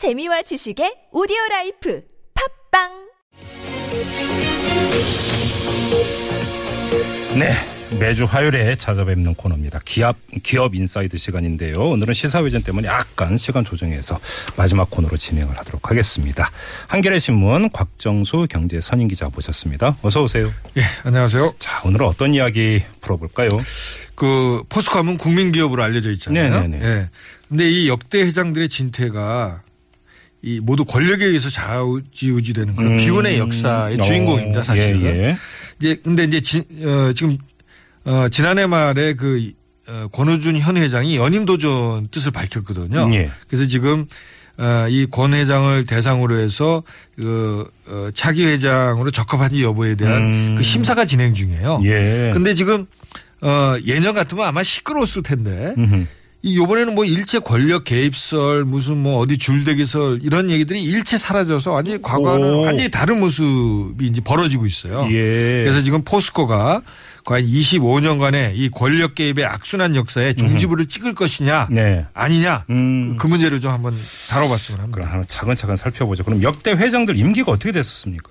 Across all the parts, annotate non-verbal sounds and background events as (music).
재미와 지식의 오디오 life 팟빵 네. 매주 화요일에 찾아뵙는 코너입니다. 기업, 기업 inside 시간인데요. 오늘은 시사회전 때문에 약간 시간 조정해서 마지막 코너로 진행을 하도록 하겠습니다. 한겨레 신문 곽정수 경제 선임 기자 모셨습니다. 어서 오세요. 예, 안녕하세요. 자, 오늘은 어떤 이야기 풀어볼까요? 그 포스코 하면 국민기업으로 알려져 있잖아요. 네네네. 예. 근데 이 역대 회장들의 진퇴가 이 모두 권력에 의해서 좌우지우지되는 그런 음. 비운의 역사의 어, 주인공입니다, 사실은. 예, 예. 이제 근데 이제 지, 어, 지금 어, 지난해 말에 그 어, 권호준 현 회장이 연임 도전 뜻을 밝혔거든요. 예. 그래서 지금 어, 이권 회장을 대상으로 해서 그 어, 차기 회장으로 적합한지 여부에 대한 음. 그 심사가 진행 중이에요. 예. 근데 지금 어 예년 같으면 아마 시끄러웠을 텐데 음흠. 이 요번에는 뭐 일체 권력 개입설 무슨 뭐 어디 줄대기설 이런 얘기들이 일체 사라져서 완전히 과거와는 오. 완전히 다른 모습이 이제 벌어지고 있어요. 예. 그래서 지금 포스코가 과연 25년간의 이 권력 개입의 악순환 역사에 종지부를 찍을 것이냐 네. 아니냐 음. 그 문제를 좀 한번 다뤄봤으면 합니다. 그럼 하나 차근차근 살펴보죠. 그럼 역대 회장들 임기가 어떻게 됐었습니까?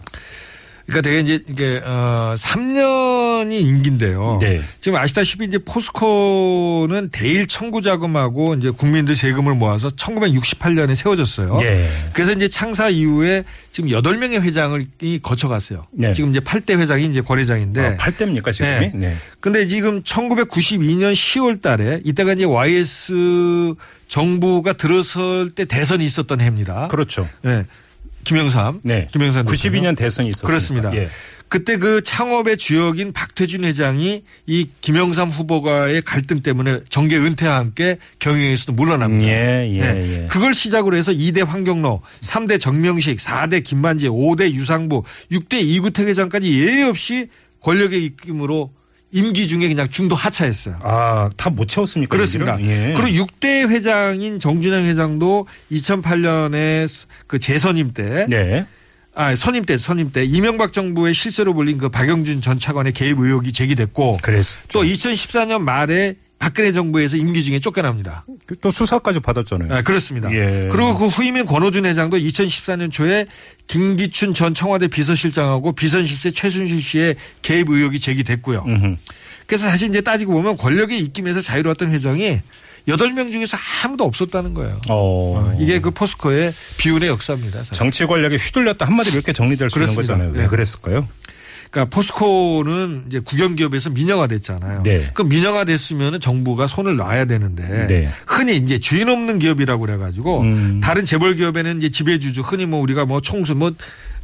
그러니까 되게 이제 이게 어 3년이 임기인데요. 네. 지금 아시다시피 이제 포스코는 대일 청구 자금하고 이제 국민들 세금을 모아서 1968년에 세워졌어요. 예. 그래서 이제 창사 이후에 지금 8명의 회장을 이 거쳐갔어요. 네. 지금 이제 8대 회장이 이제 권 회장인데. 아, 8대입니까, 지금이? 네. 네. 근데 지금 1992년 10월 달에 이때가 이제 YS 정부가 들어설 때 대선이 있었던 해입니다. 그렇죠. 네. 김영삼. 네. 김영삼. 대통령. 92년 대선이 있었습니다. 그렇습니다. 예. 그때 그 창업의 주역인 박태준 회장이 이 김영삼 후보가의 갈등 때문에 정계 은퇴와 함께 경영에서도 물러납니다. 예, 예, 네. 예. 그걸 시작으로 해서 2대 황경로, 3대 정명식, 4대 김만지, 5대 유상부, 6대 이구택 회장까지 예의 없이 권력의 입김으로 임기 중에 그냥 중도 하차했어요. 아, 다 못 채웠습니까? 그렇습니다. 예. 그리고 6대 회장인 정준영 회장도 2008년에 그 재선임 때 네. 아, 선임 때, 선임 때 이명박 정부의 실세로 불린 그 박영준 전 차관의 개입 의혹이 제기됐고 그랬어. 또 2014년 말에 박근혜 정부에서 임기 중에 쫓겨납니다. 또 수사까지 받았잖아요. 아, 그렇습니다. 예. 그리고 그 후임인 권호준 회장도 2014년 초에 김기춘 전 청와대 비서실장하고 비선실세 최순실 씨의 개입 의혹이 제기됐고요. 음흠. 그래서 사실 이제 따지고 보면 권력의 입김에서 자유로웠던 회장이 8명 중에서 아무도 없었다는 거예요. 어. 이게 그 포스코의 비운의 역사입니다. 사실. 정치 권력에 휘둘렸다 한마디로 이렇게 정리될 수 그렇습니다. 있는 거잖아요. 왜 네. 그랬을까요? 그러니까 포스코는 이제 국영기업에서 민영화 됐잖아요. 네. 그럼 민영화 됐으면 정부가 손을 놔야 되는데 네. 흔히 이제 주인 없는 기업이라고 그래가지고 음. 다른 재벌 기업에는 이제 지배주주 흔히 뭐 우리가 뭐 총수 뭐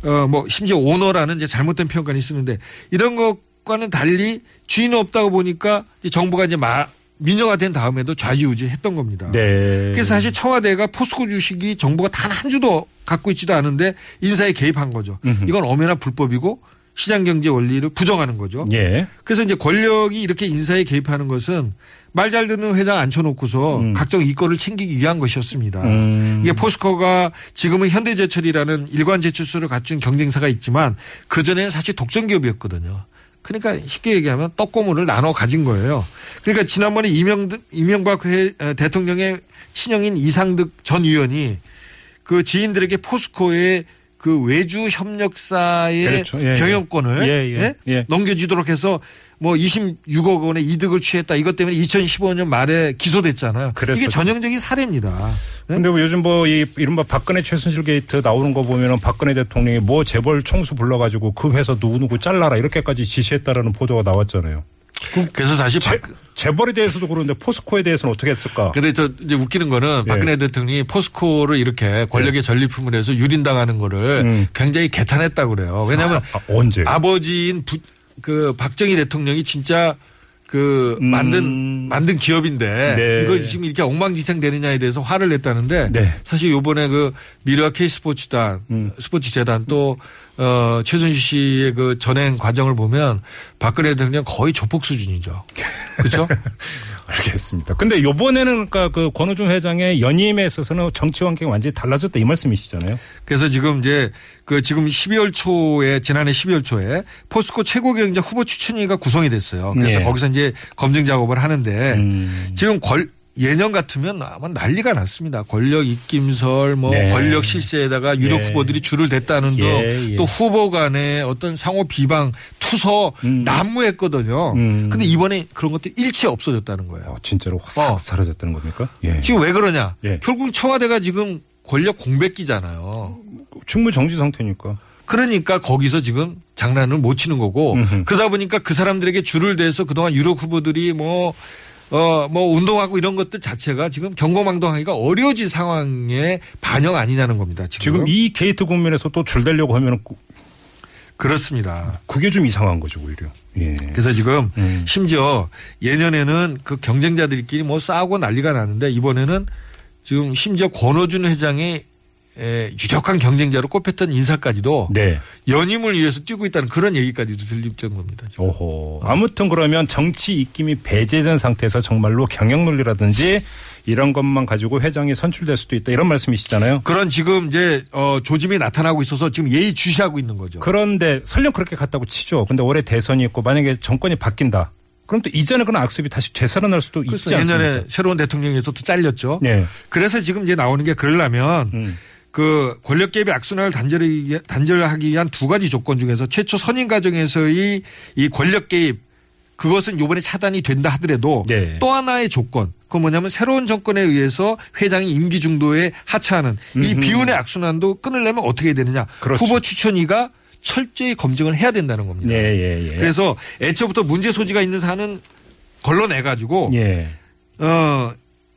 어 뭐 심지어 오너라는 이제 잘못된 표현까지 쓰는데 이런 것과는 달리 주인 없다고 보니까 이제 정부가 이제 마 민영화된 다음에도 좌지우지했던 겁니다. 네. 그래서 사실 청와대가 포스코 주식이 정부가 단 한 주도 갖고 있지도 않은데 인사에 개입한 거죠. 음흠. 이건 엄연한 불법이고 시장 경제 원리를 부정하는 거죠. 예. 그래서 이제 권력이 이렇게 인사에 개입하는 것은 말 잘 듣는 회장 앉혀놓고서 음. 각종 이권을 챙기기 위한 것이었습니다. 음. 이게 포스코가 지금은 현대제철이라는 일관 제출서를 갖춘 경쟁사가 있지만 그 전에는 사실 독점 기업이었거든요. 그러니까 쉽게 얘기하면 떡고물을 나눠 가진 거예요. 그러니까 지난번에 이명, 이명박 회, 에, 대통령의 친형인 이상득 전 의원이 그 지인들에게 포스코의 그 외주 협력사의 그렇죠. 예, 예. 경영권을 예, 예. 예? 예. 넘겨주도록 해서 뭐 26억 원의 이득을 취했다. 이것 때문에 2015년 말에 기소됐잖아요. 그랬었죠. 이게 전형적인 사례입니다. 예? 근데 뭐 요즘 뭐 이 이른바 박근혜 최순실 게이트 나오는 거 보면은 박근혜 대통령이 뭐 재벌 총수 불러가지고 그 회사 누구누구 잘라라 이렇게까지 지시했다라는 보도가 나왔잖아요. 그래서 사실 재, 박, 재벌에 대해서도 그런데 포스코에 대해서는 어떻게 했을까? 근데 저 이제 웃기는 거는 예. 박근혜 대통령이 포스코를 이렇게 권력의 전리품을 해서 유린당하는 거를 음. 굉장히 개탄했다고 그래요. 왜냐하면 아, 언제? 아버지인 부, 그 박정희 대통령이 진짜 그 음. 만든 만든 기업인데 네. 이걸 지금 이렇게 엉망진창 되느냐에 대해서 화를 냈다는데 네. 사실 요번에 그 미래와 K 스포츠단 음. 스포츠 재단 또 어, 최순실 씨의 그 전행 과정을 보면 박근혜 대통령 거의 조폭 수준이죠. 그렇죠? (laughs) 알겠습니다. 근데 요번에는 그러니까 그 권호중 회장의 연임에 있어서는 정치 환경이 완전히 달라졌다 이 말씀이시잖아요. 그래서 지금 이제 그 지금 12월 초에 지난해 12월 초에 포스코 최고 경영자 후보 추천위가 구성이 됐어요. 그래서 네. 거기서 이제 검증 작업을 하는데 음. 지금 권, 예년 같으면 아마 난리가 났습니다. 권력 입김설, 뭐 네. 권력 실세에다가 유력 예. 후보들이 줄을 댔다는 등 예, 예. 또 후보 간의 어떤 상호 비방, 투서 난무했거든요. 음. 근데 이번에 그런 것들이 일체 없어졌다는 거예요. 어, 진짜로 싹 어. 사라졌다는 겁니까? 예. 지금 왜 그러냐? 예. 결국 청와대가 지금 권력 공백기잖아요. 충무 정지 상태니까. 그러니까 거기서 지금 장난을 못 치는 거고 음흠. 그러다 보니까 그 사람들에게 줄을 대서 그동안 유력 후보들이 뭐 어, 뭐, 운동하고 이런 것들 자체가 지금 경거망동하기가 어려워진 상황의 반영 아니냐는 겁니다. 지금. 지금 이 게이트 국면에서 또 줄대려고 하면 그렇습니다. 그게 좀 이상한 거죠, 오히려. 예. 그래서 지금 음. 심지어 예년에는 그 경쟁자들끼리 뭐 싸우고 난리가 나는데 이번에는 지금 심지어 권오준 회장이 에, 유력한 경쟁자로 꼽혔던 인사까지도 네. 연임을 위해서 뛰고 있다는 그런 얘기까지도 들릴 정도입니다. 지금. 오호. 아무튼 그러면 정치 입김이 배제된 상태에서 정말로 경영 논리라든지 이런 것만 가지고 회장이 선출될 수도 있다 이런 말씀이시잖아요. 그런 지금 이제 어, 조짐이 나타나고 있어서 지금 예의 주시하고 있는 거죠. 그런데 설령 그렇게 갔다고 치죠. 근데 올해 대선이 있고 만약에 정권이 바뀐다. 그럼 또 이전에 그런 악습이 다시 되살아날 수도 있지 않습니까? 예전에 새로운 대통령에서 또 잘렸죠. 네. 그래서 지금 이제 나오는 게 그러려면 음. 그 권력 개입의 악순환을 단절하기, 단절하기 위한 두 가지 조건 중에서 최초 선임 과정에서의 이 권력 개입 그것은 요번에 차단이 된다 하더라도 네. 또 하나의 조건 그건 뭐냐면 새로운 정권에 의해서 회장이 임기 중도에 하차하는 이 음흠. 비운의 악순환도 끊으려면 어떻게 해야 되느냐 그렇죠. 후보 추천위가 철저히 검증을 해야 된다는 겁니다. 예, 예, 예. 그래서 애초부터 문제 소지가 있는 사안은 걸러내 가지고 예. 어,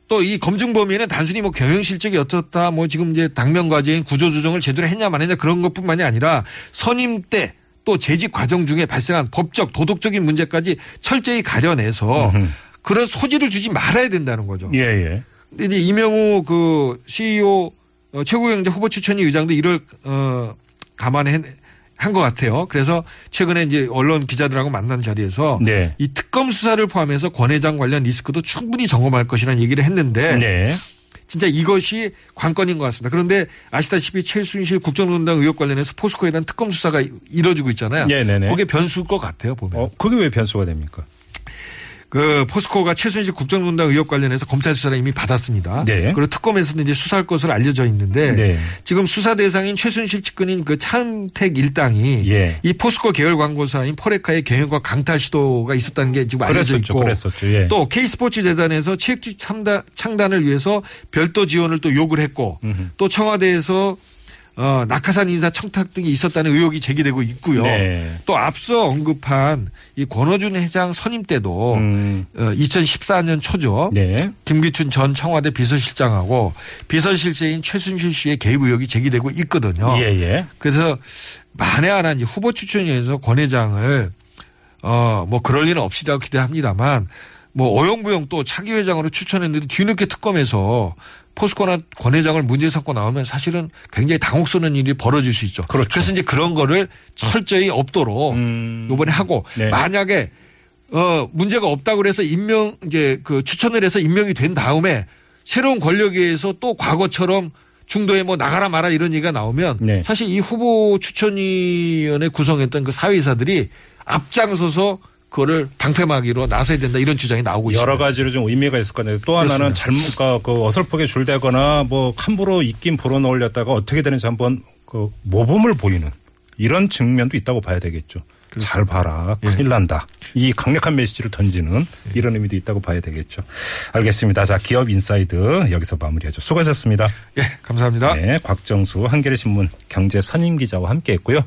또 이 검증 범위에는 단순히 뭐 경영 실적이 어떻다 뭐 지금 이제 당면 과제인 구조 조정을 제대로 했냐 마느냐 그런 것뿐만이 아니라 선임 때 또 재직 과정 중에 발생한 법적 도덕적인 문제까지 철저히 가려내서 음흠. 그런 소지를 주지 말아야 된다는 거죠. 예, 예. 근데 이제 이명우 그 CEO 어, 최고경제 후보 추천위 의장도 이를 어 감안해 한 것 같아요. 그래서 최근에 이제 언론 기자들하고 만난 자리에서 네. 이 특검 수사를 포함해서 권 회장 관련 리스크도 충분히 점검할 것이라는 얘기를 했는데 네. 진짜 이것이 관건인 것 같습니다. 그런데 아시다시피 최순실 국정농단 의혹 관련해서 포스코에 대한 특검 수사가 이루어지고 있잖아요. 네네네. 그게 변수일 것 같아요. 보면. 어, 그게 왜 변수가 됩니까? 그 포스코가 최순실 국정농단 의혹 관련해서 검찰 수사를 이미 받았습니다. 네. 그리고 특검에서는 이제 수사할 것으로 알려져 있는데 네. 지금 수사 대상인 최순실 측근인 그 차은택 일당이 예. 이 포스코 계열 광고사인 포레카의 경영과 강탈 시도가 있었다는 게 지금 알려져 그랬었죠, 있고 그랬었죠. 예. 또 K스포츠 재단에서 창단, 창단을 위해서 별도 지원을 또 요구를 했고 또 청와대에서 어, 낙하산 인사 청탁 등이 있었다는 의혹이 제기되고 있고요. 네. 또 앞서 언급한 이 권호준 회장 선임 때도 음. 어, 2014년 초죠. 네. 김기춘 전 청와대 비서실장하고 비서실세인 최순실 씨의 개입 의혹이 제기되고 있거든요. 예, 예. 그래서 만에 하나 이제 후보 추천위에서 권 회장을 어 뭐 그럴 일은 없이라고 기대합니다만 뭐 어영부영 또 차기 회장으로 추천했는데 뒤늦게 특검에서 포스코나 권 회장을 문제 삼고 나오면 사실은 굉장히 당혹스러운 일이 벌어질 수 있죠. 그렇죠. 래서 이제 그런 거를 철저히 없도록 음. 요번에 하고 네. 만약에 어 문제가 없다고 그래서 임명 이제 그 추천을 해서 임명이 된 다음에 새로운 권력에 의해서 또 과거처럼 중도에 뭐 나가라 마라 이런 얘기가 나오면 네. 사실 이 후보 추천위원회 구성했던 그 사회이사들이 앞장서서 그거를 방패막이로 나서야 된다 이런 주장이 나오고 있습니다. 여러 가지로 좀 의미가 있을 것 같은데 또 하나는 잘못 그, 그 어설프게 줄대거나 뭐 함부로 입김 불어넣으려다가 어떻게 되는지 한번 그 모범을 보이는 이런 측면도 있다고 봐야 되겠죠. 잘 봐라. 예. 큰일 난다. 이 강력한 메시지를 던지는 이런 의미도 있다고 봐야 되겠죠. 알겠습니다. 자, 기업 inside 여기서 마무리하죠. 수고하셨습니다. 예, 감사합니다. 네, 곽정수 한겨레 신문 경제 선임 기자와 함께 했고요.